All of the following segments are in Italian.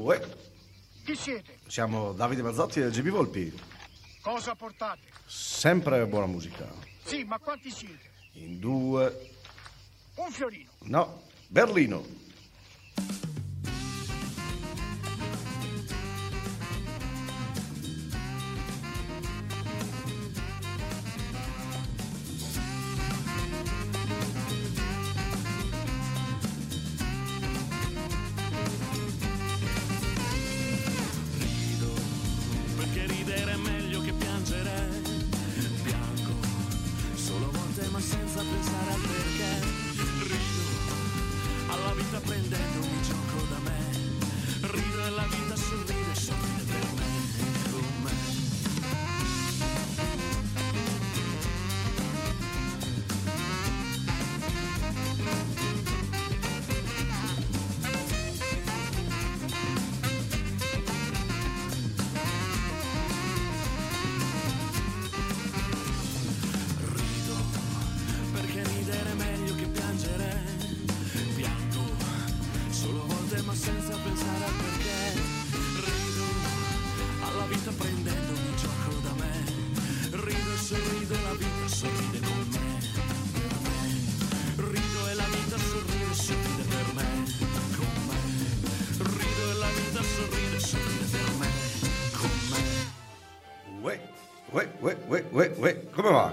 Uè, Chi siete? siamo Davide Mazzotti e GB Volpi. Cosa portate? Sempre buona musica. Sì, ma quanti siete? In due. Un fiorino. No, Berlino.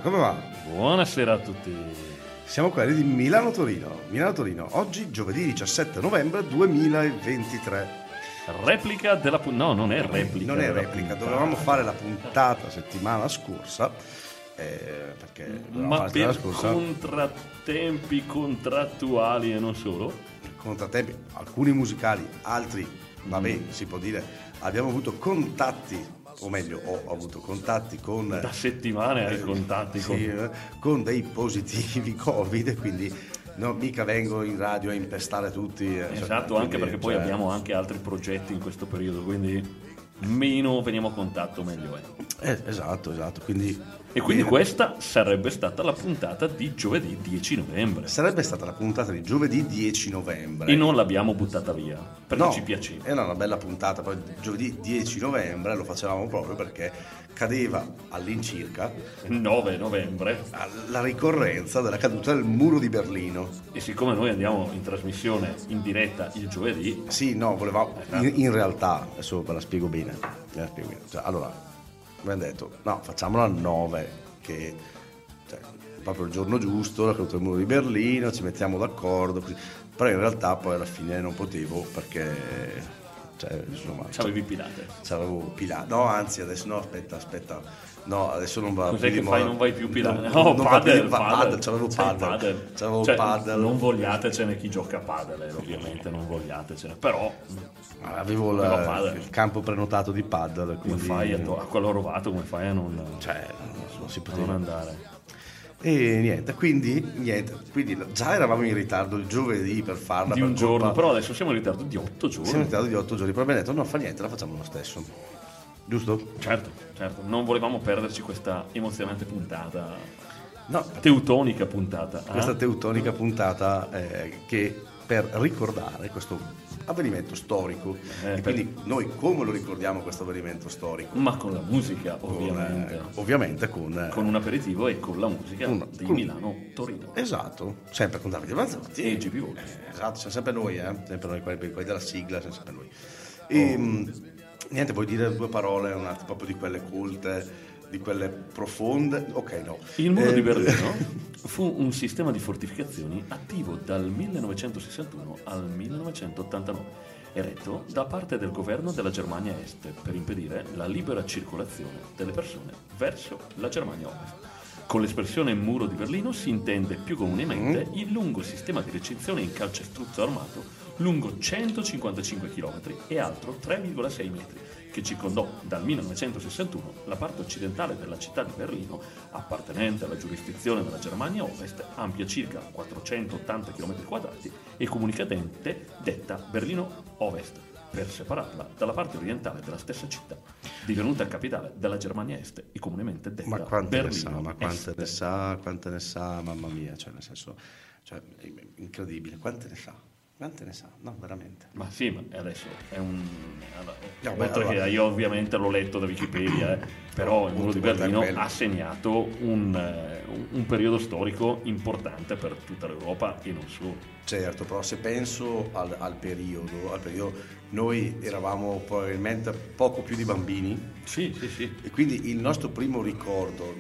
Come va? Buonasera a tutti. Siamo quelli di Milano-Torino. Milano-Torino, oggi giovedì 17 novembre 2023. Replica della puntata. No, non è replica. Non è replica, puntata. dovevamo fare la puntata settimana scorsa. eh, perché Ma per scorsa contrattempi contrattuali e non solo. contrattempi, alcuni musicali, altri, vabbè, Mm. si può dire, abbiamo avuto contatti, o meglio, ho avuto contatti con... Da settimane hai eh, contatti sì, con. eh, con dei positivi Covid, quindi no, mica vengo in radio a impestare tutti. eh, cioè, Esatto, anche quindi, perché poi cioè, abbiamo anche altri progetti in questo periodo, quindi meno veniamo a contatto meglio è. eh, esatto, esatto, quindi... E quindi quindi questa sarebbe stata la puntata di giovedì 10 novembre. Sarebbe stata la puntata di giovedì 10 novembre. E non l'abbiamo buttata via, perché No, ci piaceva. Era una bella puntata, poi giovedì 10 novembre lo facevamo proprio perché cadeva all'incirca 9 novembre la ricorrenza della caduta del muro di Berlino. e siccome noi andiamo in trasmissione in diretta il giovedì, Sì, no, volevamo. In, in realtà, adesso ve la spiego bene. la spiego bene. Cioè, allora, abbiamo detto, no, facciamola a 9, che cioè, proprio il giorno giusto, la caduta del muro di Berlino, ci mettiamo d'accordo. Però in realtà poi alla fine non potevo perché. Cioè, insomma, ci avevi pilate. c'avevo pilato. No, anzi, adesso no, aspetta, aspetta. No, adesso non va Cos'è più che di fai? Non vai più pilare? Non- No, più padel, va- padel. padel, c'avevo C'hai padel. C'avevo Cioè, padel. Non vogliatecene chi gioca a padel, eh, ovviamente, non vogliatecene. Però, Avevo la- Però padel. il campo prenotato di come Quindi, fai a, to- a quello rovato, come fai a non, Cioè, non si poteva. andare? E niente, quindi, niente, quindi già eravamo in ritardo il giovedì per farla. Di per un colpa- giorno, però adesso siamo in ritardo di 8 Siamo in giorni. ritardo di otto giorni, però abbiamo detto no, fa niente, la facciamo lo stesso. Giusto? Certo, certo, non volevamo perderci questa emozionante puntata, No, teutonica puntata. eh? questa teutonica puntata eh, che per ricordare questo avvenimento storico Eh, e per- quindi noi come lo ricordiamo questo avvenimento storico? Ma con la musica, Con, ovviamente. eh, ovviamente con, eh, Con un aperitivo e con la musica Con- di con- Milano-Torino. Esatto, sempre con Davide Mazzotti E Volpi. Eh, Esatto, siamo sempre noi, eh? sempre noi, quelli, quelli della sigla, siamo sempre noi. E, mh, niente, vuoi dire due parole, un attimo, proprio di quelle culte, di quelle profonde? Ok, no. Il muro Eh, di Berlino fu un sistema di fortificazioni attivo dal 1961 al 1989, eretto da parte del governo della Germania Est per impedire la libera circolazione delle persone verso la Germania Ovest. Con l'espressione muro di Berlino si intende più comunemente il lungo sistema di recinzione in calcestruzzo armato lungo 155 km e altro 3,6 metri, che circondò dal 1961 la parte occidentale della città di Berlino, appartenente alla giurisdizione della Germania Ovest, ampia circa 480 km quadrati e comunicamente detta Berlino Ovest, per separarla dalla parte orientale della stessa città, divenuta capitale della Germania Est e comunemente detta Ma quante ne Berlino sa, ma quante Est. ne sa, quante ne sa, mamma mia, cioè nel senso, cioè, incredibile, quante ne sa? Quante ne sa? No, veramente. Ma sì, ma adesso è un... No, beh, allora- che io ovviamente l'ho letto da Wikipedia, eh, però il muro di Berlino ha segnato un, eh, un- un periodo storico importante per tutta l'Europa e non solo. Certo, però se penso al, al periodo, al periodo, noi eravamo probabilmente poco più di bambini Sì, sì, sì. e quindi il nostro primo ricordo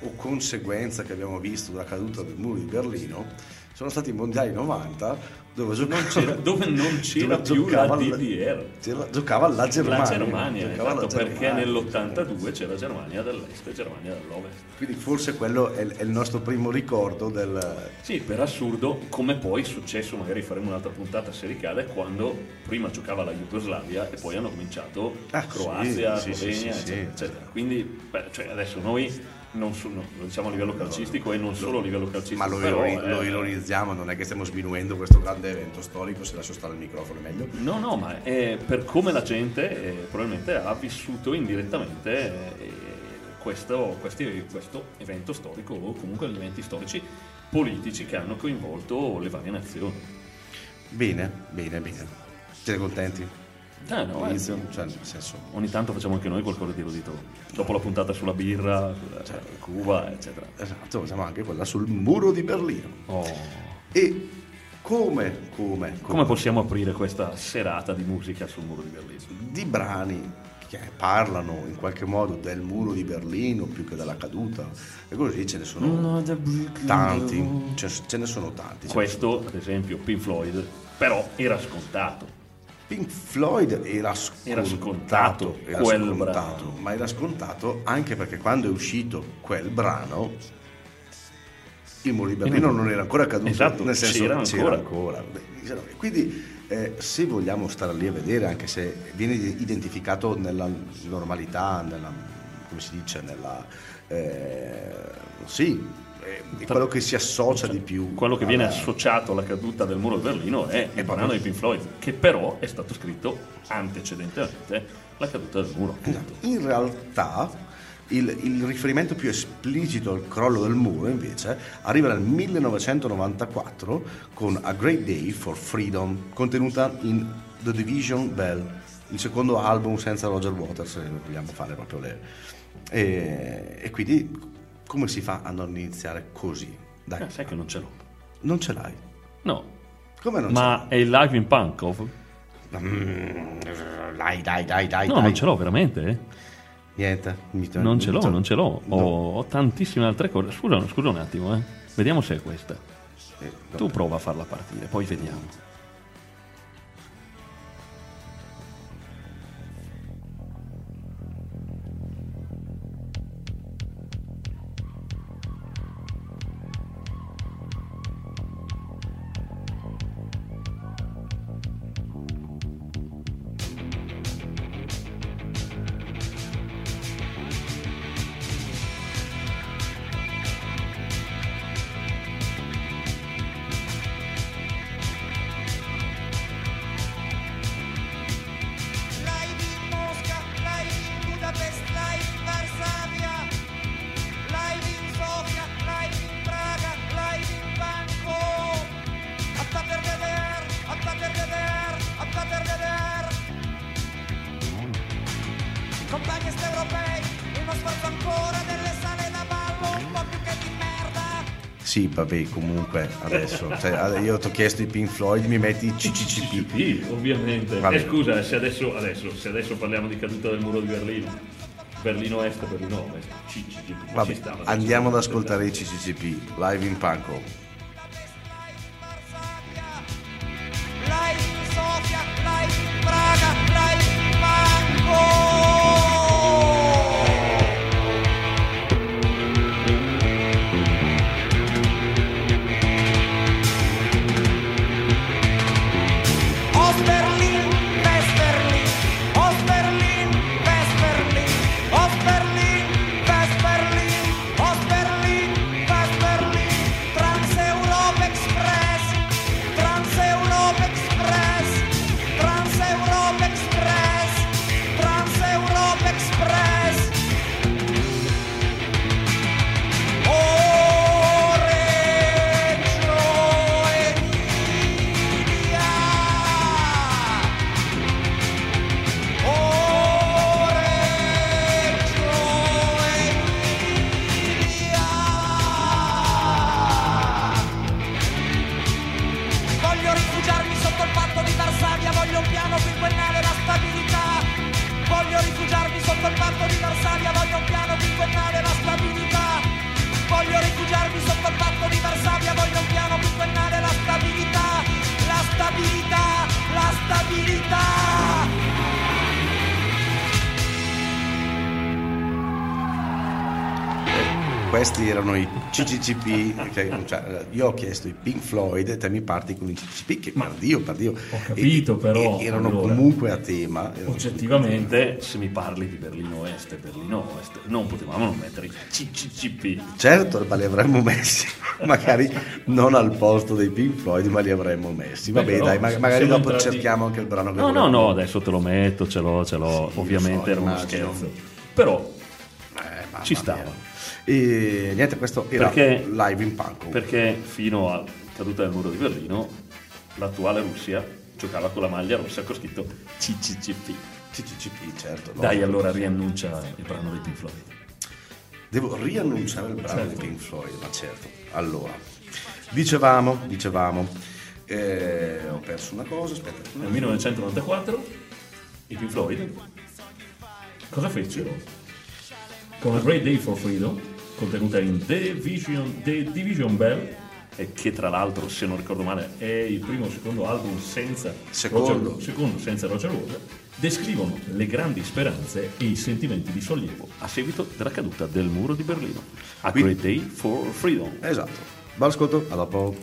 o conseguenza che abbiamo visto della caduta del muro di Berlino sono stati i mondiali 90 dove giocava, c'era- dove non c'era dove più la DDR. c'era- giocava la Germania. La Germania, la esatto, perché Germania. nell'82 c'era Germania dell'est e Germania dell'ovest. Quindi forse quello è, è il nostro primo ricordo del... Sì, per assurdo, come poi è successo, magari faremo un'altra puntata se ricade, quando prima giocava la Jugoslavia e poi hanno cominciato Ah, Croazia, sì, Slovenia, sì, sì, eccetera, eccetera. Quindi, beh, cioè, adesso noi non so- no, lo diciamo a livello calcistico e non solo a livello calcistico, Ma lo, però, lo eh, ironizziamo, non è che stiamo sminuendo questo grande evento storico, se lascio stare il microfono è meglio. No, no, ma è per come la gente eh, probabilmente ha vissuto indirettamente eh, questo, questi- questo evento storico o comunque gli eventi storici politici che hanno coinvolto le varie nazioni. Bene, bene, bene. Siete contenti? Eh, no, eh, Inizio? Cioè, nel senso... ogni tanto facciamo anche noi qualcosa di erudito. Dopo la puntata sulla birra, Cioè, Cuba, eccetera. Esatto, facciamo anche quella sul muro di Berlino. Oh, E come, come, Come possiamo aprire questa serata di musica sul muro di Berlino? di brani che parlano in qualche modo del muro di Berlino più che della caduta e così ce ne sono tanti, ce, ce ne sono tanti. Questo, ad esempio, Pink Floyd, però era scontato. Pink Floyd era scontato, Era scontato era quel scontato, brano. ma era scontato anche perché quando è uscito quel brano il muro di Berlino non era ancora caduto, Esatto, nel senso c'era ancora. ancora. Beh, Quindi eh, se vogliamo stare lì a vedere, anche se viene identificato nella normalità, nella, come si dice, nella... eh, sì, quello che si associa di più. Quello che viene associato alla caduta del muro di Berlino è il brano di Pink Floyd, che però è stato scritto antecedentemente alla caduta del muro. appunto. In realtà il, il riferimento più esplicito al crollo del muro invece arriva nel 1994 con A Great Day for Freedom contenuta in The Division Bell, il secondo album senza Roger Waters, se vogliamo fare proprio le... E, e quindi come si fa a non iniziare così? Dai, Eh, sai che non ce l'ho. non ce l'hai. No. Come non Ma è il live in Pankov? ce l'hai? Mm, Dai, dai, dai, dai. No, dai. non ce l'ho veramente. Niente. mi- Non ce l'ho, non ce l'ho. No. Ho, ho tantissime altre cose. Scusa, scusa un attimo, eh. Vediamo se è questa. Eh, Tu prova a farla partire, poi vediamo. Adesso, cioè, io ti ho chiesto i Pink Floyd, mi metti i CCCP. Sì, ovviamente. Vabbè. Eh, scusa, se adesso, adesso, se adesso parliamo di caduta del muro di Berlino, Berlino Est e Berlino Ovest, ci Vabbè, stava. andiamo ad ascoltare i CCCP, live in Panko. Live in Sofia, live in Praga, live in Questi erano i CCCP, che- cioè, io ho chiesto i Pink Floyd e te mi parti con i CCCP che per Dio, per Dio. Ho capito, e- però, e- erano allora- comunque a tema. Oggettivamente, se mi parli di Berlino Est e Berlino Ovest, non potevamo non mettere i CCCP. Certo, ma li avremmo messi, magari non al posto dei Pink Floyd, ma li avremmo messi. Vabbè, però, dai, ma- magari dopo entrati- cerchiamo anche il brano che No, no, no, adesso te lo metto, ce l'ho, ce l'ho. Sì, Ovviamente so, era uno scherzo. Però Eh, Ci mia. E niente, questo era Perché- live in Pankow. perché fino alla caduta del muro di Berlino l'attuale Russia giocava con la maglia rossa con scritto CCCP. CCCP, certo. no. Dai, allora riannuncia il brano dei Pink Floyd. Devo riannunciare il brano Certo. di Pink Floyd, ma certo. Allora, dicevamo, dicevamo, eh, ho perso una cosa, aspetta. Nel 1994 i Pink Floyd cosa fecero? Con A Great Day for Freedom, contenuta in The Vision, The Division Bell, e che tra l'altro, se non ricordo male, è il primo o secondo album senza Secondo. Roger, secondo senza Roger Waters, descrivono le grandi speranze e i sentimenti di sollievo a seguito della caduta del muro di Berlino. A Quindi- Great Day for Freedom. Esatto. Buon ascolto, a dopo.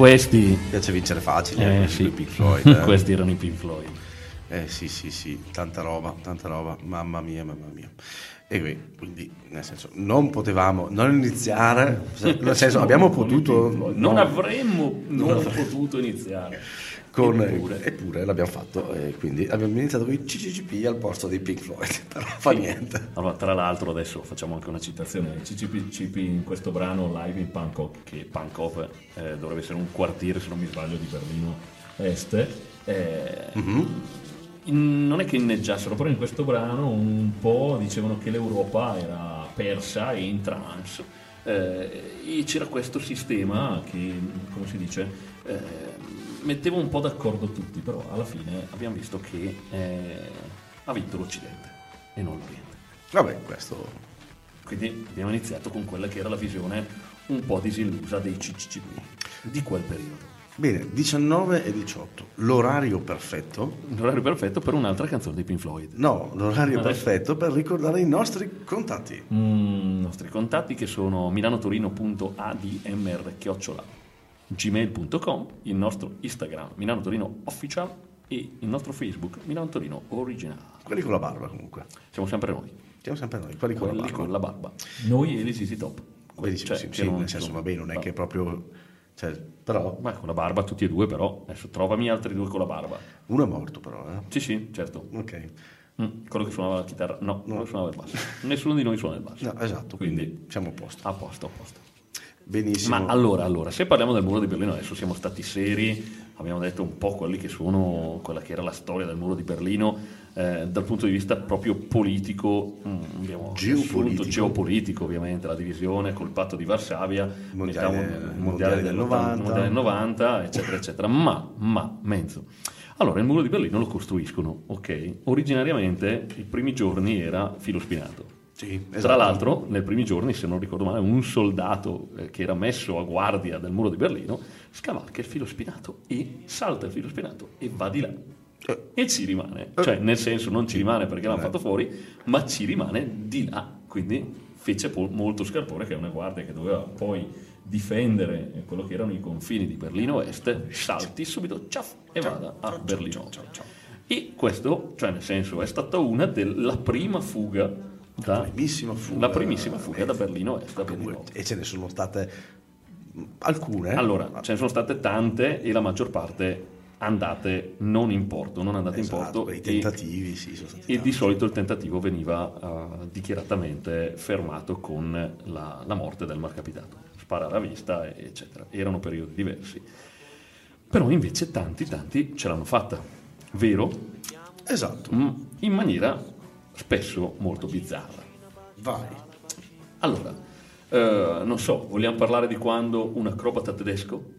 Questi, piace vincere facile. eh, questi sì, Pink Floyd. eh. questi erano i Pink Floyd. Eh sì, sì, sì, tanta roba, tanta roba, mamma mia, mamma mia. E qui, quindi, nel senso, non potevamo non iniziare, nel senso, abbiamo potuto... Non avremmo non potuto iniziare. Con, Eppure. eppure. l'abbiamo fatto, e quindi abbiamo iniziato con i CCCP al posto dei Pink Floyd, però fa niente. Allora, tra l'altro adesso facciamo anche una citazione CCP in questo brano live in Bangkok, che Bangkok eh, dovrebbe essere un quartiere, se non mi sbaglio, di Berlino Est. Eh, in- non è che inneggiassero, però in questo brano un po' dicevano che l'Europa era persa e in trance. Eh, e c'era questo sistema che, come si dice, eh, metteva un po' d'accordo tutti, però alla fine abbiamo visto che eh, ha vinto l'Occidente e non l'Oriente. Vabbè, questo... Quindi abbiamo iniziato con quella che era la visione un po' disillusa dei CCCP di quel periodo. Bene, 19 e 18, l'orario perfetto? L'orario perfetto per un'altra canzone di Pink Floyd. No, l'orario Adesso- perfetto per ricordare i nostri contatti. Mm, I nostri contatti che sono milanotorino.admr gmail.com il nostro Instagram Milano Torino Official e il nostro Facebook Milano Torino Original. Quelli con la barba comunque. Siamo sempre noi, Siamo sempre noi, quelli con la quelli barba. con la barba. Noi e gli Sisi Top. Benissimo, Cioè, sì, sì, non- nel senso, insomma, va bene, non è che proprio... Cioè, però Beh, con la barba tutti e due però, adesso trovami altri due con la barba. uno è morto però, eh. Sì, sì, certo. Ok. Mm, quello che suonava la chitarra, no, quello che suonava il basso. Nessuno di noi suona il basso. No, esatto, quindi, Quindi- siamo a posto. A posto, a posto. Benissimo. Ma allora, allora, se parliamo del muro di Berlino, adesso siamo stati seri, abbiamo detto un po' quelli che sono, quella che era la storia del muro di Berlino, eh, dal punto di vista proprio politico, mm, Geopolitico. geopolitico ovviamente, la divisione col patto di Varsavia, Mondiale- il mondiale del 90. mondiale del 90, eccetera, eccetera. Ma, ma, mezzo. Allora, il muro di Berlino lo costruiscono, ok? Originariamente, i primi giorni era filo spinato. Sì, Tra esatto. l'altro, nei primi giorni, se non ricordo male, un soldato eh, che era messo a guardia del muro di Berlino scavalca il filo spinato e salta il filo spinato e va di là. Eh. E ci rimane, cioè nel senso non ci rimane perché l'hanno Eh. fatto fuori, ma ci rimane di là. Quindi fece molto scarpone che è una guardia che doveva poi difendere eh, quello che erano i confini di Berlino Est, salti subito ciaf, e vada a Berlino. E questo, cioè nel senso, è stata una della prima fuga da, primissima fuga. la primissima fuga Eh, da Berlino Est a Comunque, Berlino. e ce ne sono state alcune. Allora, ce ne sono state tante e la maggior parte andate non in porto, non andate Esatto, in porto e- tentativi, sì, sono stati e, di tanti. solito il tentativo veniva eh, dichiaratamente fermato con la, la morte del malcapitato, sparare a vista, e- eccetera. Erano periodi diversi. Però invece tanti, tanti ce l'hanno fatta, vero? Esatto, Mm, In maniera spesso molto bizzarra. vai. Allora, eh, non so, vogliamo parlare di quando un acrobata tedesco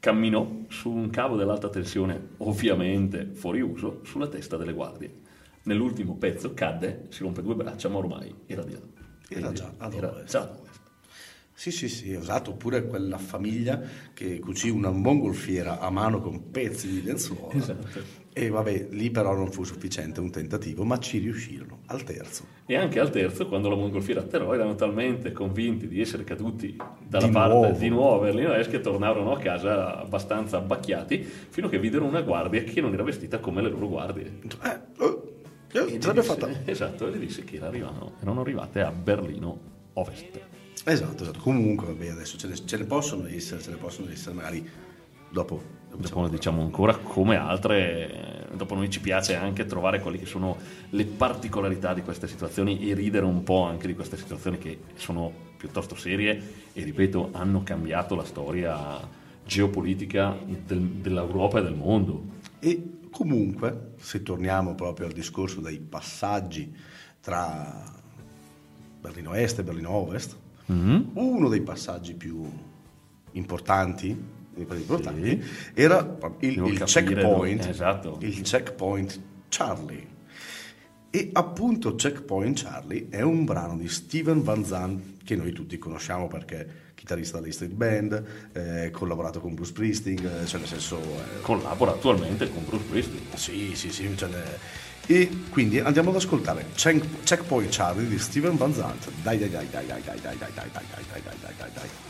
camminò su un cavo dell'alta tensione, ovviamente fuori uso, sulla testa delle guardie. Nell'ultimo pezzo cadde, si rompe due braccia, ma ormai era di là. Era già ad era ovest. già ad ovest. Sì, sì, sì, esatto. Oppure quella famiglia che cucì una mongolfiera a mano con pezzi di lenzuola. Esatto. E vabbè, lì però non fu sufficiente un tentativo, ma ci riuscirono al terzo. E anche al terzo, quando la mongolfiera atterrò, erano talmente convinti di essere caduti dalla Di parte nuovo. di nuovo a Berlino Est che tornarono a casa abbastanza abbacchiati, fino a che videro una guardia che non era vestita come le loro guardie. Eh, eh, E gli sarebbe fatta. Esatto, e gli disse che erano, erano arrivate a Berlino Ovest. Esatto, esatto. Comunque, vabbè, adesso ce ne, ce ne possono essere, ce ne possono essere magari dopo. Dopo ne diciamo ancora come altre, eh, dopo noi ci piace anche trovare quelle che sono le particolarità di queste situazioni e ridere un po' anche di queste situazioni che sono piuttosto serie e ripeto hanno cambiato la storia geopolitica del- dell'Europa e del mondo. E comunque, se torniamo proprio al discorso dei passaggi tra Berlino Est e Berlino Ovest, Mhm. uno dei passaggi più importanti, dei più importanti era il, il checkpoint, dove- esatto. il checkpoint Charlie. E appunto Checkpoint Charlie è un brano di Steven Van Zandt che noi tutti conosciamo perché chitarrista della Street Band, eh, collaborato con Bruce eh, cioè nel senso... eh, Collabora attualmente con Bruce Springsteen. sì, sì, sì. cioè, eh, e quindi andiamo ad ascoltare Check- Checkpoint Charlie di Steven Van Zandt. Dai, dai, dai, dai, dai, dai, dai, dai, dai, dai, dai, dai, dai, dai, dai.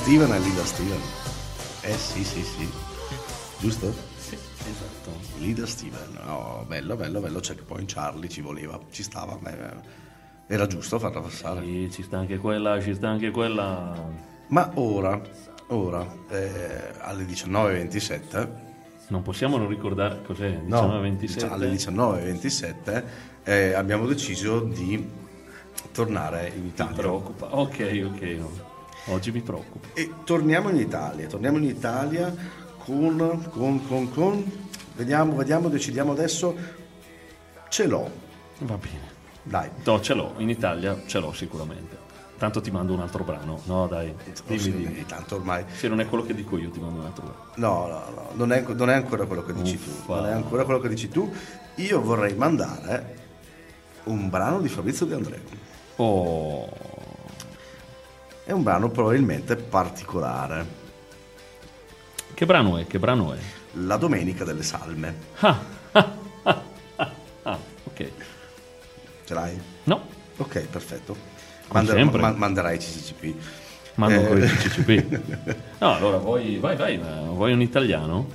Steven è leader Steven. Eh sì, sì, sì. Giusto? Sì, esatto. Leader Steven. No, bello, bello, bello. C'è che poi in Charlie ci voleva, ci stava. era giusto farla passare. Sì, ci sta anche quella, ci sta anche quella. Ma ora, ora, eh, alle 19.27, Non possiamo non ricordare cos'è, no, 1927. alle 19.27 eh, abbiamo deciso di tornare in Italia. preoccupa. Ok, ok. Oggi mi preoccupa. E torniamo in Italia, torniamo in Italia con, con, con, con, vediamo, vediamo, decidiamo adesso, ce l'ho, Va bene. dai. No, ce l'ho, in Italia ce l'ho sicuramente. Tanto ti mando un altro brano. No, dai, dimmi, dimmi. Tanto ormai, Se non è quello che dico io, ti mando un altro brano. no, no, no, non è, non è ancora quello che dici tu, Uffa. non è ancora quello che dici tu. Io vorrei mandare un brano di Fabrizio De André. Oh, È un brano probabilmente particolare, che brano è? Che brano è? La Domenica delle Salme. Ah, ah, ah, ah, ah, ok. Ce l'hai? No, Ok, perfetto. Mander- ma- manderai CCCP. mando Eh, con il CCP. No, allora vuoi, vai, vai, vuoi un italiano?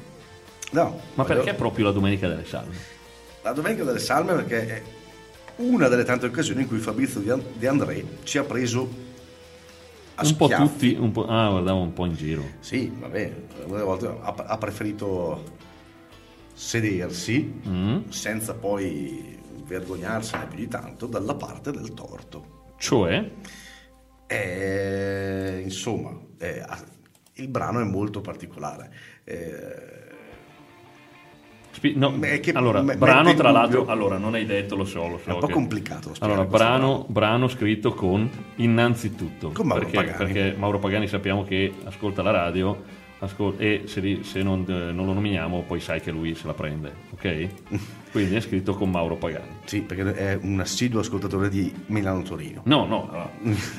No, Ma voglio- perché proprio la Domenica delle Salme? La Domenica delle Salme perché è una delle tante occasioni in cui Fabrizio Di De André ci ha preso Un po' tutti, un po', ah, guardavo un po' in giro. Sì, vabbè, una volte ha, ha preferito sedersi Mm? senza poi vergognarsene più di tanto dalla parte del torto. Cioè, E, insomma, eh, il brano è molto particolare. Eh, no, che- allora, me- brano tra l'altro, allora non hai detto, lo so, lo so. È un po' che- complicato Allora, brano, brano scritto con innanzitutto. Con Mauro perché, Pagani. perché Mauro Pagani sappiamo che ascolta la radio ascol- e se, li- se non, eh, non lo nominiamo poi sai che lui se la prende, ok? Quindi è scritto con Mauro Pagani. Sì, perché è un assiduo ascoltatore di Milano Torino. No, no, allora,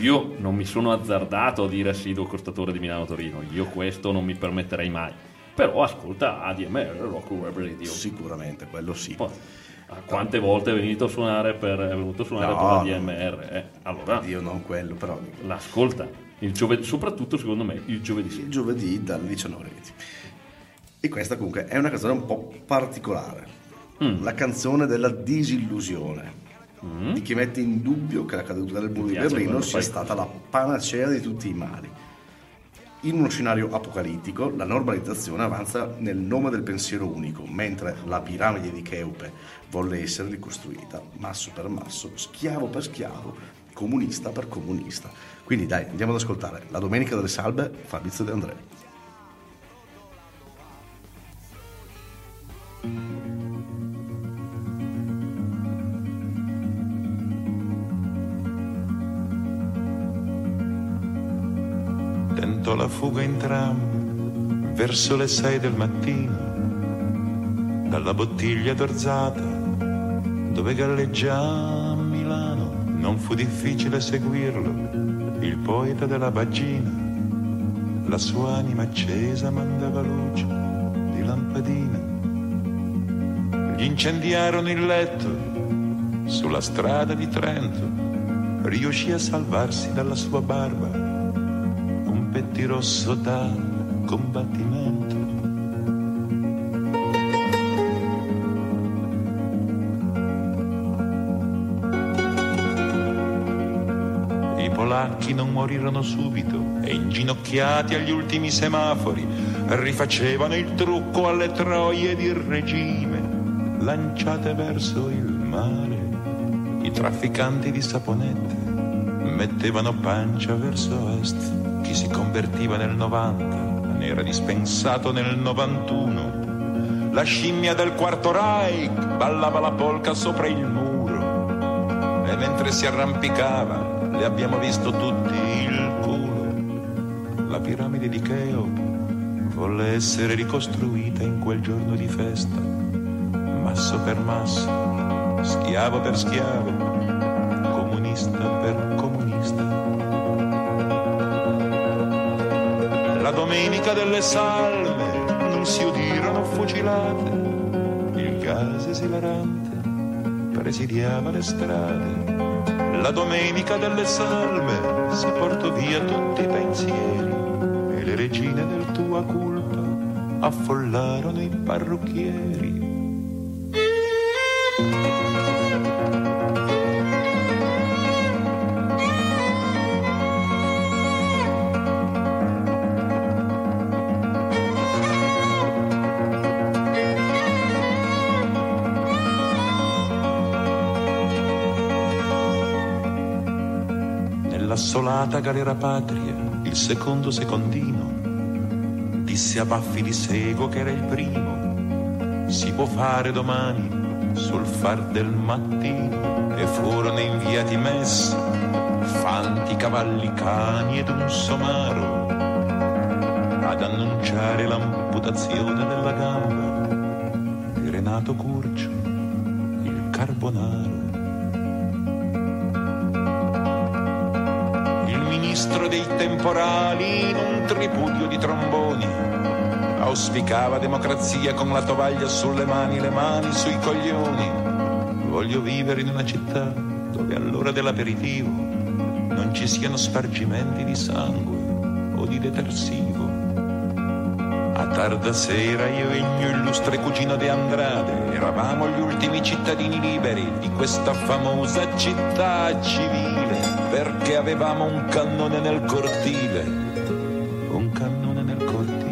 io non mi sono azzardato a dire assiduo costatore di Milano Torino, io questo non mi permetterei mai. Però ascolta ADMR, Rock Web Radio. Sicuramente, quello sì. Poi, quante volte è venuto a suonare per, è venuto a suonare No, per. ADMR? eh? Allora, Io non quello, però l'ascolta. Il giove- soprattutto secondo me il giovedì il giovedì dalle 19.20. E questa comunque è una canzone un po' particolare. Mm. La canzone della disillusione. Di chi mette in dubbio che la caduta del muro di Berlino sia fai stata la panacea di tutti i mali. In uno scenario apocalittico, la normalizzazione avanza nel nome del pensiero unico, mentre la piramide di Cheope volle essere ricostruita, masso per masso, schiavo per schiavo, comunista per comunista. Quindi dai, andiamo ad ascoltare La Domenica delle Salve, Fabrizio De André. Tentò la fuga in tram verso le sei del mattino dalla bottiglia d'orzata dove galleggia a Milano. Non fu difficile seguirlo, il poeta della vagina. La sua anima accesa mandava luce di lampadina. Gli incendiarono il letto sulla strada di Trento riuscì a salvarsi dalla sua barba pettirosso da combattimento. I polacchi non morirono subito e inginocchiati agli ultimi semafori rifacevano il trucco alle troie di regime lanciate verso il mare. I trafficanti di saponette mettevano pancia verso est. Chi si convertiva nel 90 ne era dispensato nel 91. La scimmia del quarto Reich ballava la polca sopra il muro e mentre si arrampicava le abbiamo visto tutti il culo. La piramide di Cheope volle essere ricostruita in quel giorno di festa, masso per masso, schiavo per schiavo, domenica delle salme non si udirono fucilate, il gas esilarante presidiava le strade. La domenica delle salme si portò via tutti i pensieri e le regine del tua colpa affollarono i parrucchieri. Nell'assolata galera patria, il secondo secondino disse a Baffi di Sego che era il primo. Si può fare domani sul far del mattino e furono inviati messi fanti, cavalli, cani ed un somaro ad annunciare l'amputazione della gamba di Renato Curcio, il carbonaro. Ministro dei temporali in un tripudio di tromboni auspicava democrazia con la tovaglia sulle mani, le mani sui coglioni. Voglio vivere in una città dove all'ora dell'aperitivo non ci siano spargimenti di sangue o di detersivo. A tarda sera io e il mio illustre cugino De Andrade eravamo gli ultimi cittadini liberi di questa famosa città civile perché avevamo un cannone nel cortile. Un cannone nel cortile.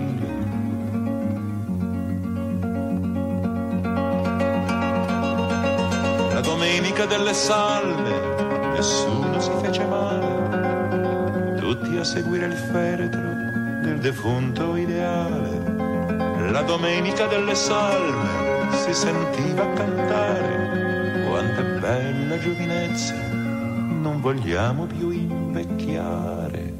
La domenica delle salme nessuno si fece male, tutti a seguire il feretro del defunto ideale. La domenica delle salme si sentiva cantare, quanta bella giovinezza, non vogliamo più invecchiare.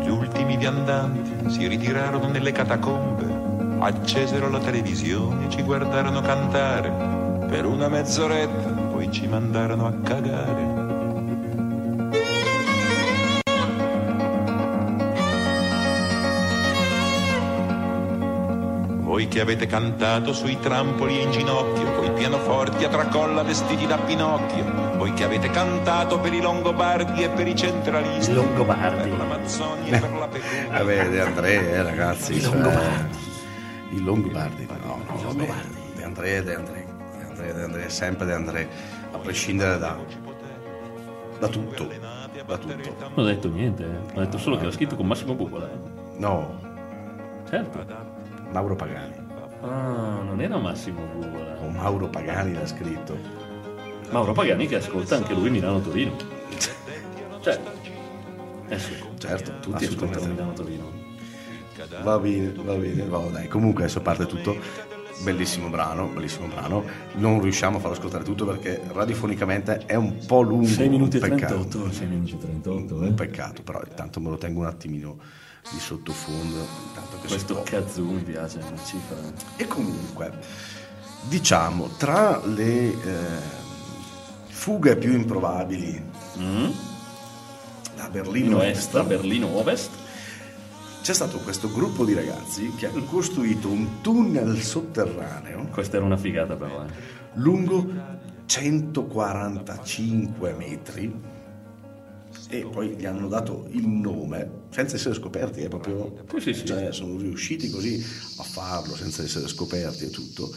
Gli ultimi viandanti si ritirarono nelle catacombe, accesero la televisione e ci guardarono cantare. Per una mezz'oretta poi ci mandarono a cagare. Voi che avete cantato sui trampoli e in ginocchio, coi pianoforti a tracolla vestiti da Pinocchio, voi che avete cantato per i Longobardi e per i centralisti, I Longobardi. per l'Amazzonia e per la Pecunia. Vabbè, De André, eh, ragazzi. I cioè, Longobardi. I Longobardi. No, no. Longobardi. De André, De André. De André, De André, sempre De André, a prescindere da, da tutto. Da tutto. Non ho detto niente, eh. ho detto solo che era scritto con Massimo Bubola. No, Certo. Mauro Pagani. Ah, non era Massimo Bubola. O Mauro Pagani l'ha scritto. Mauro Pagani che ascolta anche lui Milano-Torino. Certo. Eh sì, Certo, tutti assolutamente. ascoltano Milano-Torino. Va bene, va bene, va, dai. Comunque adesso parte tutto. Bellissimo brano, bellissimo brano. Non riusciamo a farlo ascoltare tutto perché radiofonicamente è un po' lungo. 6 minuti e un peccato. 38, 6 minuti e 38, Un eh. peccato, però intanto me lo tengo un attimino di sottofondo. Questo kazoo mi piace, una cifra. E comunque, diciamo, tra le eh, fughe più improbabili Mm? da Berlino Est, a Berlino Ovest. C'è stato questo gruppo di ragazzi che ha costruito un tunnel sotterraneo Questa era una figata però, eh. lungo 145 metri e poi gli hanno dato il nome senza essere scoperti, è proprio Sì, sì, sì. cioè, sono riusciti così a farlo senza essere scoperti e tutto.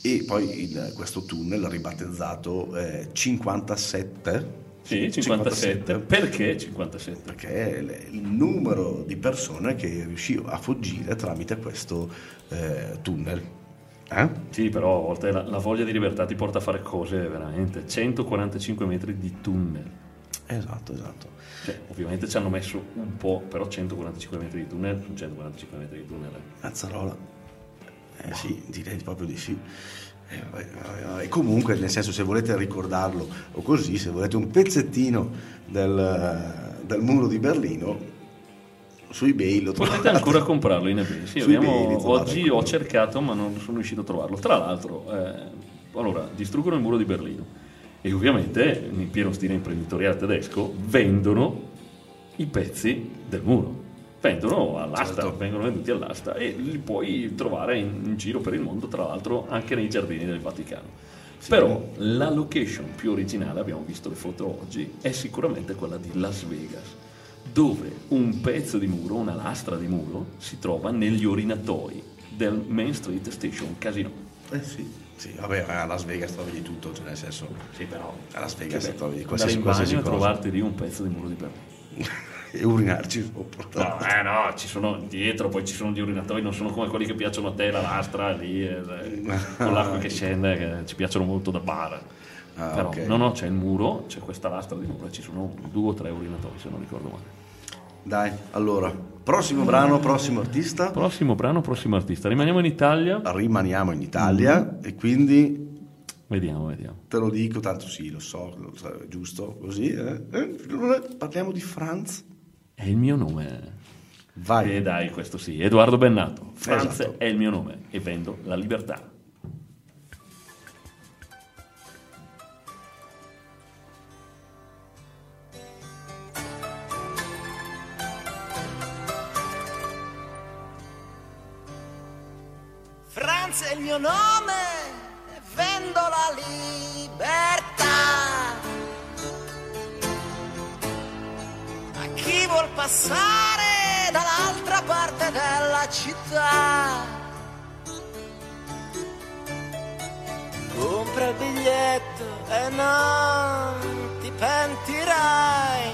E poi il- questo tunnel ribattezzato eh, 57 Sì, 57. Perché 57? perché è il- numero di persone che riusciva a fuggire tramite questo eh, tunnel. Eh? Sì, però a volte la, la voglia di libertà ti porta a fare cose veramente. 145 metri di tunnel. Esatto, esatto. Cioè, ovviamente ci hanno messo un po', però 145 metri di tunnel sono 145 metri di tunnel. eh. Mazzarola. Eh sì, direi proprio di sì. Eh, vabbè. E comunque, nel senso, se volete ricordarlo o così, se volete un pezzettino del, del muro di Berlino, su eBay lo Potete trovate. ancora comprarlo in eBay. Sì, abbiamo- oggi ho cercato, ma non sono riuscito a trovarlo. Tra l'altro, eh, allora, distruggono il muro di Berlino e ovviamente, in pieno stile imprenditoriale tedesco, vendono i pezzi del muro. Vendono all'asta, Certo. vengono venduti all'asta e li puoi trovare in, in giro per il mondo, tra l'altro anche nei giardini del Vaticano. Però la location più originale, abbiamo visto le foto oggi, è sicuramente quella di Las Vegas, dove un pezzo di muro, una lastra di muro, si trova negli orinatoi del Main Street Station Casino. Eh sì. Sì, vabbè, a Las Vegas trovi di tutto, cioè nel senso, Sì, però. a Las Vegas trovi di qualsiasi, qualsiasi cosa. trovarti lì un pezzo di muro di Berlino. e urinarci sopra. No, eh no, ci sono dietro, poi ci sono gli urinatoi, non sono come quelli che piacciono a te, la lastra lì, eh, con l'acqua che scende, che ci piacciono molto da bar. Ah, Però ok. no, no, c'è il muro, c'è questa lastra di muro ci sono due o tre urinatoi, se non ricordo male. Dai, allora, prossimo brano, prossimo artista. Prossimo brano, prossimo artista. Rimaniamo in Italia. Rimaniamo in Italia e quindi Vediamo, vediamo. te lo dico, tanto sì, lo so, lo so, giusto così. eh. Eh, Parliamo di Franz. È il mio nome. Vai. E dai, questo sì, Edoardo Bennato. Franz Esatto. è il mio nome e vendo la libertà. Franz è il mio nome e vendo la libertà. Passare dall'altra parte della città. Compra il biglietto e non ti pentirai.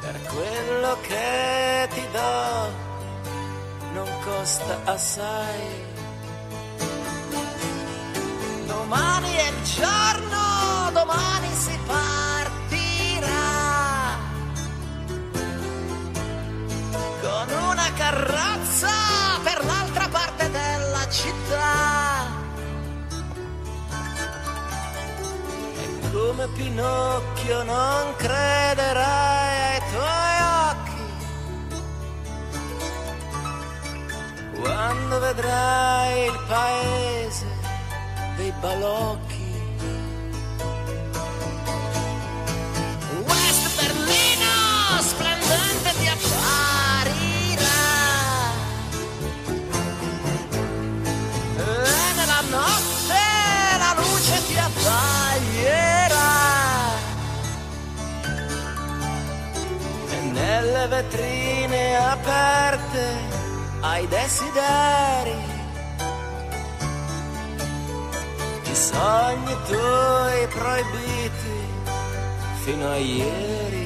Per quello che ti do non costa assai. Domani è il giorno, domani come Pinocchio non crederai ai tuoi occhi. Quando vedrai il paese dei balocchi. Nelle vetrine aperte ai desideri, i sogni tuoi proibiti fino a ieri.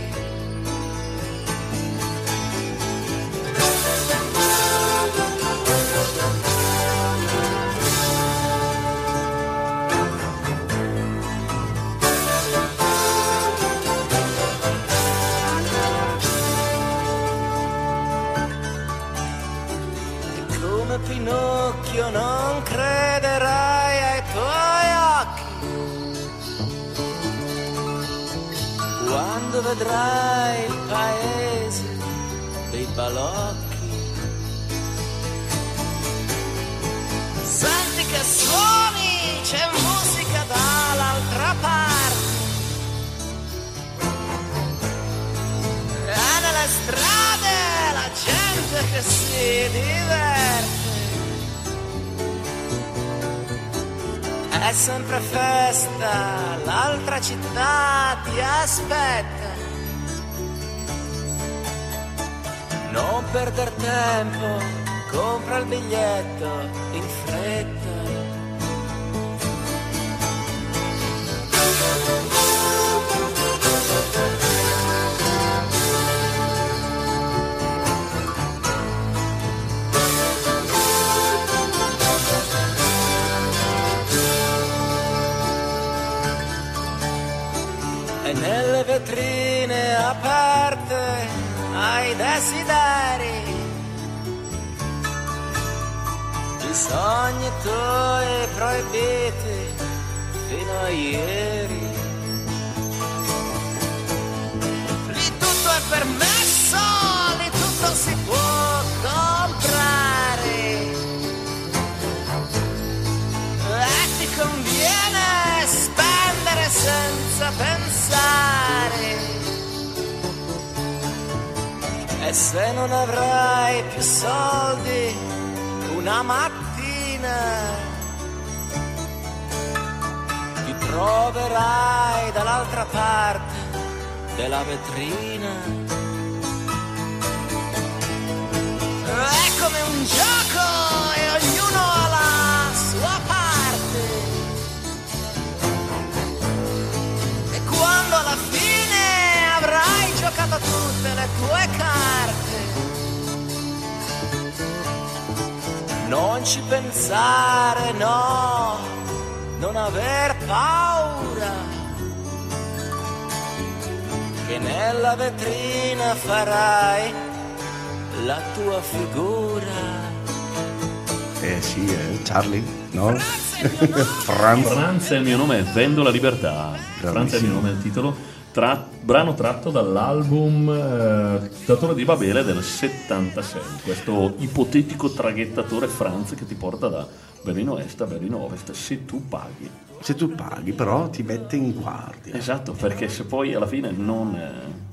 E È sempre festa, l'altra città ti aspetta. Non perder tempo, compra il biglietto vetrine aperte ai desideri, i sogni tuoi proibiti fino a ieri. Lì tutto è permesso, lì tutto si può comprare. E ti conviene spendere senza pensare. E se non avrai più soldi una mattina, ti troverai dall'altra parte della vetrina. È come un gioco le tue carte, non ci pensare, no, non aver paura, che nella vetrina farai la tua figura. Eh sì, eh, Charlie, no? Franz. Franz è il mio nome, Vendo la libertà. Franz è il mio nome, il titolo. Tra- brano tratto dall'album eh, Datore di Babele del 76. Questo ipotetico traghettatore Franz che ti porta da Berlino Est a Berlino Ovest se tu paghi. Se tu paghi, però ti mette in guardia. Esatto, perché se poi alla fine non. eh,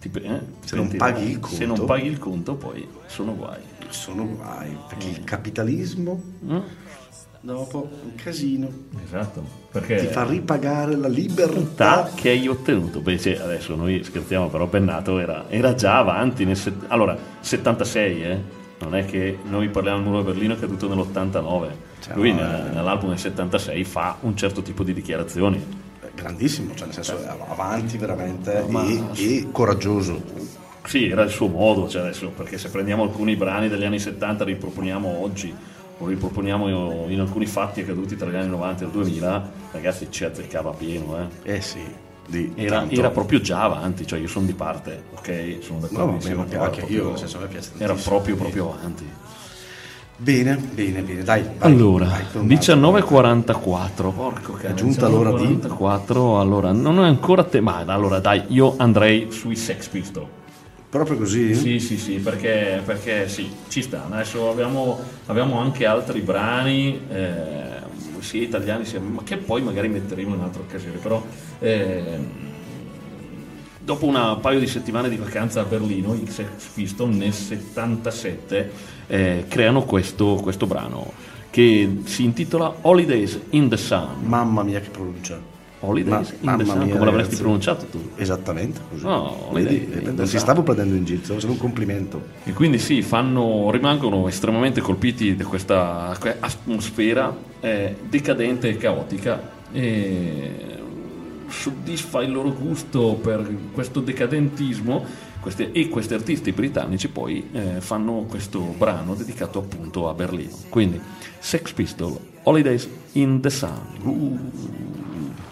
ti eh, Se non paghi il Se non conto. paghi il conto, poi sono guai. Sono guai, perché il capitalismo dopo un casino. Esatto, perché Ti fa ripagare la libertà. che hai ottenuto. Beh, sì, adesso noi scherziamo, però Bennato era, era già avanti nel set- allora, 76, eh? Non è che noi parliamo del muro di Berlino che è caduto nell'89. Cioè, Lui no, nel- eh. nell'album del 76 fa un certo tipo di dichiarazioni. Grandissimo, cioè nel senso è avanti veramente e, e coraggioso. Sì, era il suo modo, cioè adesso, perché se prendiamo alcuni brani degli anni 70 li riproponiamo oggi, o li riproponiamo in alcuni fatti accaduti tra gli anni 90 e il 2000, ragazzi ci azzeccava pieno, eh. Eh sì, Era, era proprio già avanti, cioè io sono di parte, ok? Sono No, d'accordo. vabbè, ma che- anche io, nel senso, a me piace Era proprio, proprio avanti. Bene, bene, bene, dai. vai, Allora, vai, con un 19.44, porco cazzo. È giunta l'ora di- 44, allora, non è ancora te, ma allora dai, io andrei sui Sex Pistol. Proprio così? Sì, sì, sì, perché, perché sì, ci sta. Adesso abbiamo, abbiamo anche altri brani, eh, sia italiani, sia, ma che poi magari metteremo in un'altra occasione. Però ehm, dopo un paio di settimane di vacanza a Berlino, i Sex Pistols nel 77 eh, creano questo, questo brano che si intitola Holidays in the Sun. Mamma mia che pronuncia. Holidays Ma- in the Sun, mia, come l'avresti ragazzi. pronunciato tu? Esattamente così. No, Vedi, lei- eh, non esatto. stavo prendendo in giro, stavo facendo un complimento. E quindi sì, fanno, rimangono estremamente colpiti da questa que- atmosfera eh, decadente e caotica e soddisfa il loro gusto per questo decadentismo questi- e questi artisti britannici poi eh, fanno questo brano dedicato appunto a Berlino. Quindi Sex Pistol, Holidays in the Sun. l'energia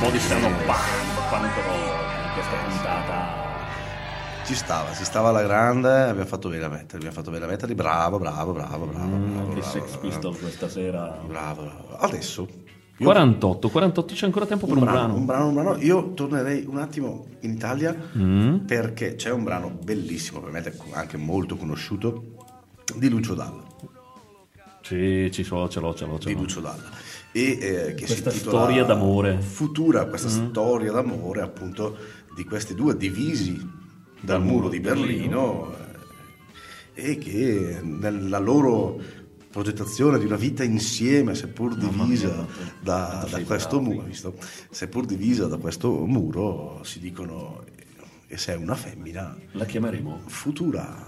po' di strano punk, punk rock in questa puntata. Ci stava, si stava alla grande, abbiamo fatto bene a metterli, abbiamo fatto bene a metterli, bravo, bravo, bravo, bravo, bravo, Che bravo, Sex Pistols questa sera. bravo, bravo. Adesso, io- 48, 48 c'è ancora tempo per un, un brano, brano. un brano, un brano, io tornerei un attimo in Italia Mm. perché c'è un brano bellissimo, probabilmente anche molto conosciuto, di Lucio Dalla. Sì, ci so, ce l'ho, ce l'ho, ce di l'ho. Lucio Dalla e eh, che Questa si intitola storia d'amore. Futura questa storia d'amore appunto di questi due divisi dal muro di Berlino eh, e che nella loro progettazione di una vita insieme seppur divisa da, da questo muro visto? seppur divisa da questo muro si dicono e se è una femmina La chiameremo futura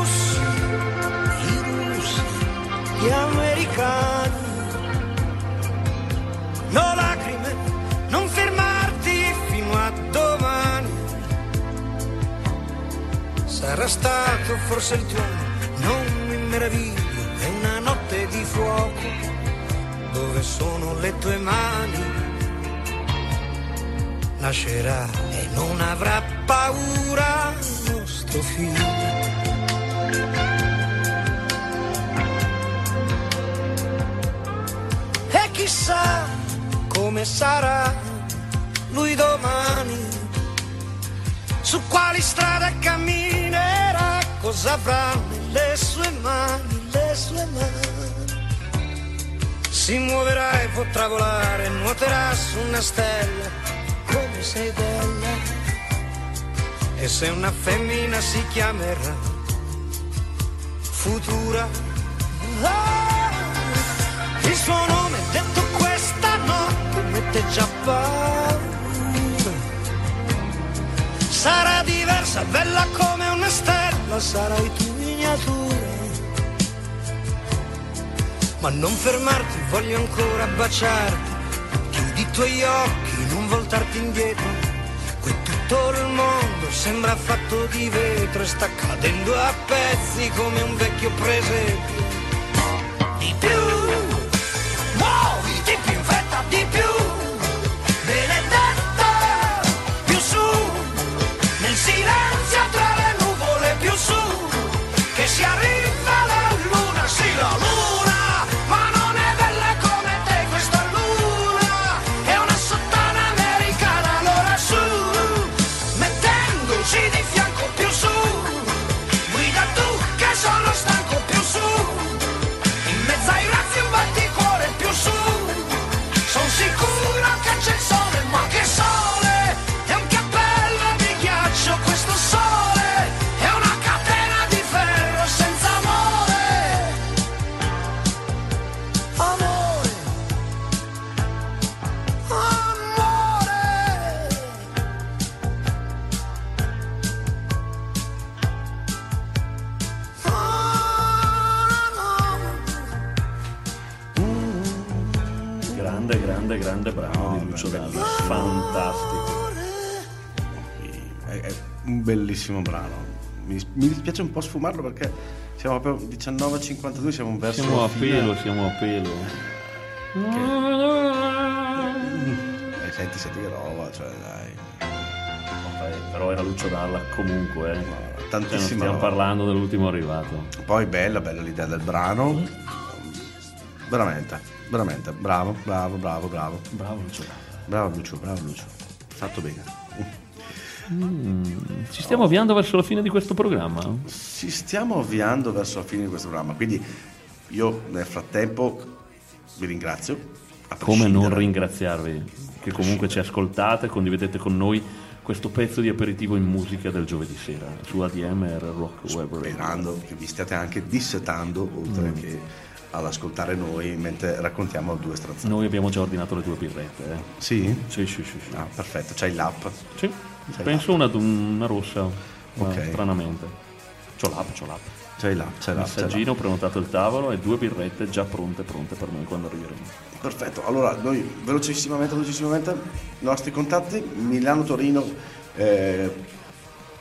Sarà stato forse il tuo, non mi meraviglio, è una notte di fuoco. Dove sono le tue mani? Nascerà e non avrà paura nostro figlio. E chissà come sarà lui domani, su quali strade camminerà, cosa avrà nelle sue mani, le sue mani. Si muoverà e potrà volare, nuoterà su una stella, come sei bella. E se una femmina si chiamerà futura. Ah, il suo nome detto questa notte mette già paura. Sarà diversa, bella come una stella, sarai tu miniatura. Ma non fermarti, voglio ancora baciarti. Chiudi i tuoi occhi, non voltarti indietro. Qui tutto il mondo sembra fatto di vetro e sta cadendo a pezzi come un vecchio presepio. Bellissimo brano. Mi, mi dispiace un po' sfumarlo perché siamo proprio 19.52, siamo verso Siamo a pelo, siamo a pelo. Eh, senti, senti che roba, cioè dai. Vabbè, Però era Lucio Dalla comunque. eh. Cioè, stiamo parlando dell'ultimo arrivato. Poi bella, bella l'idea del brano. Veramente, veramente, bravo, bravo, bravo, bravo. Bravo Lucio Dalla. Bravo Lucio, bravo Lucio. Fatto bene. Ci stiamo avviando verso la fine di questo programma? Ci stiamo avviando verso la fine di questo programma, quindi io nel frattempo vi ringrazio. Come non ringraziarvi che comunque ci ascoltate, condividete con noi questo pezzo di aperitivo in musica del giovedì sera su ADMR Rock Web Radio. Sperando che vi stiate anche dissetando oltre Mm. che ad ascoltare noi mentre raccontiamo due stronzate. Noi abbiamo già ordinato le due birrette. Eh. Sì? Sì, sì, sì. sì. Ah, perfetto, c'hai l'app. Sì, penso una, una rossa, ma Ok. stranamente. L'app. C'hai l'app, c'hai l'app. c'hai Messaggino, prenotato il tavolo e due birrette già pronte, pronte per noi quando arriveremo. Perfetto, allora noi velocissimamente, velocissimamente, i nostri contatti, Milano Torino, eh,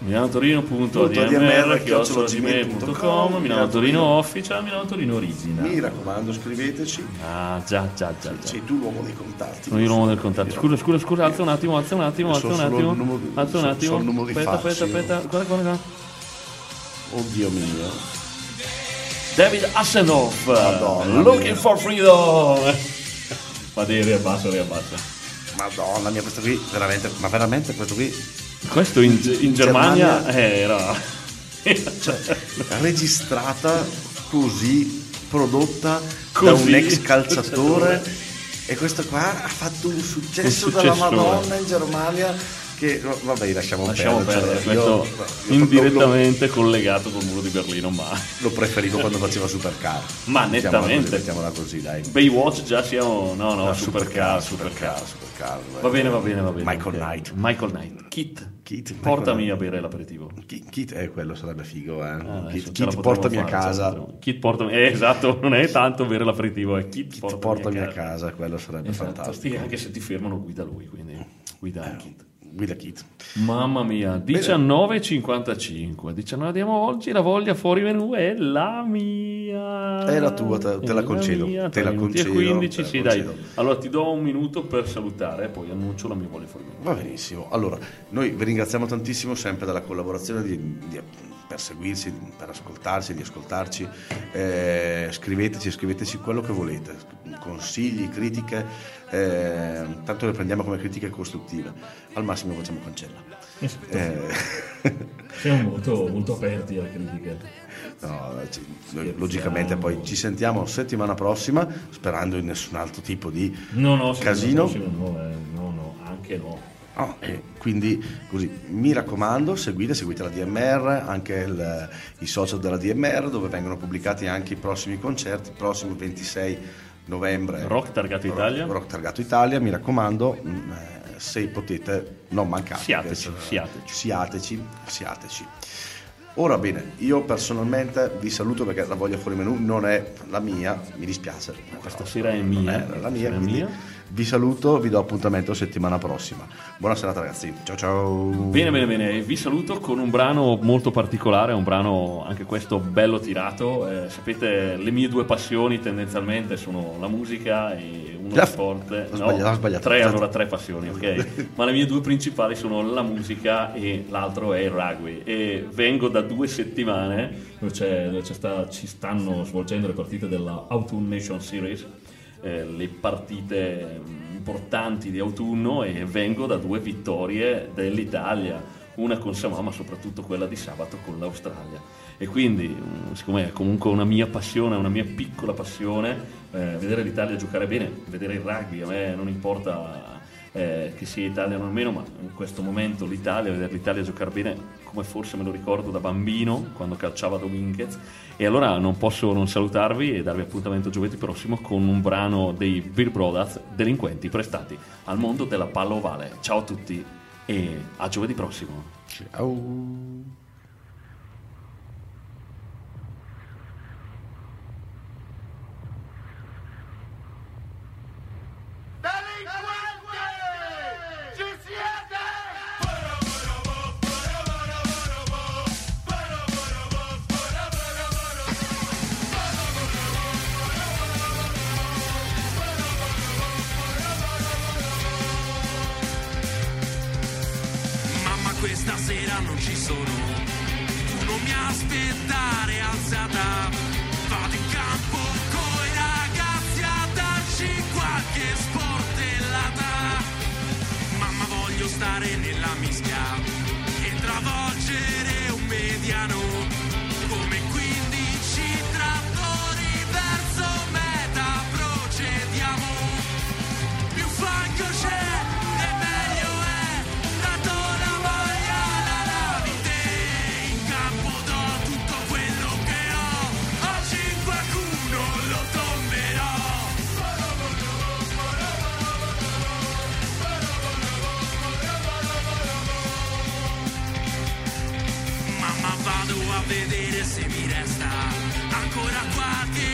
milanotorino.admr chiocciolagmail.com Milano Torino Official Milano Torino Original mi raccomando scriveteci, ah già già già, già. sei tu l'uomo dei contatti. sono io l'uomo del contatto. Scusa scusa scusa alza un attimo alza un attimo alza un attimo alza un attimo. aspetta aspetta aspetta. Guarda guarda guarda. Oddio mio. David Hasselhoff. Madonna Looking for Freedom. Ma devi riabbassa riabbassa Madonna mia, questo qui, veramente, ma veramente questo qui, questo in, in Germania, Germania- eh, era cioè, registrata così, prodotta da Così. un ex calciatore e questo qua ha fatto un successo, Un dalla successore. Madonna in Germania che, vabbè, lasciamo, lasciamo perdere, perdere cioè, io- questo io lo- indirettamente collegato col muro di Berlino ma Lo, lo preferivo quando faceva Supercar. Ma nettamente. Mettiamola così, dai. Baywatch già siamo no no No, supercar Supercar, supercar Supercar. Va bene, va bene, va bene. Michael ok. Knight. Michael Knight. Kit. Kit, Portami Michael a bere l'aperitivo. Kit, Kit, eh, quello sarebbe figo, eh. Ah, Kit, Kit, portami a fare, la casa. potremo. Kit portami. Eh, esatto, non è tanto bere l'aperitivo, è Kit, Kit, portami, portami a casa, quello sarebbe Esatto. fantastico. Anche se ti fermano guida lui, quindi guida Eh. Kit. Guida Kit. Mamma mia, 19.55. 19 andiamo oggi, la voglia fuori menù è la mia. È la tua, te- te la concedo, mia, te la concedo, 15, te la sì, dai. concedo. Allora ti do un minuto per salutare e poi annuncio la mia voglia fuori menù. Va benissimo. Allora, noi vi ringraziamo tantissimo sempre della collaborazione di, di- per seguirci, per ascoltarci, di ascoltarci. Eh, scriveteci, scriveteci quello che volete, consigli, critiche, eh, tanto le prendiamo come critiche costruttive. Al massimo facciamo cancella. Eh, Siamo molto, molto aperti alle critiche. no, noi logicamente poi ci sentiamo settimana prossima, sperando in nessun altro tipo di No, no, casino. no, eh, no, no, anche no. E quindi così mi raccomando, seguite, seguite la DMR, anche il- i social della DMR dove vengono pubblicati anche i prossimi concerti, prossimo 26 novembre. Rock Targato Italia. Rock Targato Italia, mi raccomando, mh, eh, se potete non mancate. Siateci, siateci. siateci, siateci. Ora bene, io personalmente vi saluto perché la voglia fuori menù non è la mia, mi dispiace. Questa sera è mia. non è la mia, quindi mia. Vi saluto, vi do appuntamento settimana prossima. Buona serata ragazzi, ciao ciao. Bene, bene, bene. Vi saluto con un brano molto particolare, un brano anche questo bello tirato. Eh, sapete, le mie due passioni tendenzialmente sono la musica e uno Ah, sport. ho sbagliato, ho sbagliato. Tre, allora tre passioni, ok? Ma le mie due principali sono la musica e l'altro è il rugby. E vengo da due settimane dove, c'è- dove c'è sta- ci stanno svolgendo le partite della Autumn Nation Series. Eh, le partite mm, importanti di autunno e vengo da due vittorie dell'Italia, una con Samoa ma soprattutto quella di sabato con l'Australia. E quindi, mm, siccome è comunque una mia passione, una mia piccola passione, eh, vedere l'Italia giocare bene, vedere il rugby, a me non importa eh, che sia italiano o meno, ma in questo momento l'Italia, vedere l'Italia giocare bene, come forse me lo ricordo da bambino, quando calciava Dominguez. E allora non posso non salutarvi e darvi appuntamento giovedì prossimo con un brano dei Bill Brothers, delinquenti prestati al mondo della palla ovale. Ciao a tutti e a giovedì prossimo. Ciao. Se mi resta ancora qualche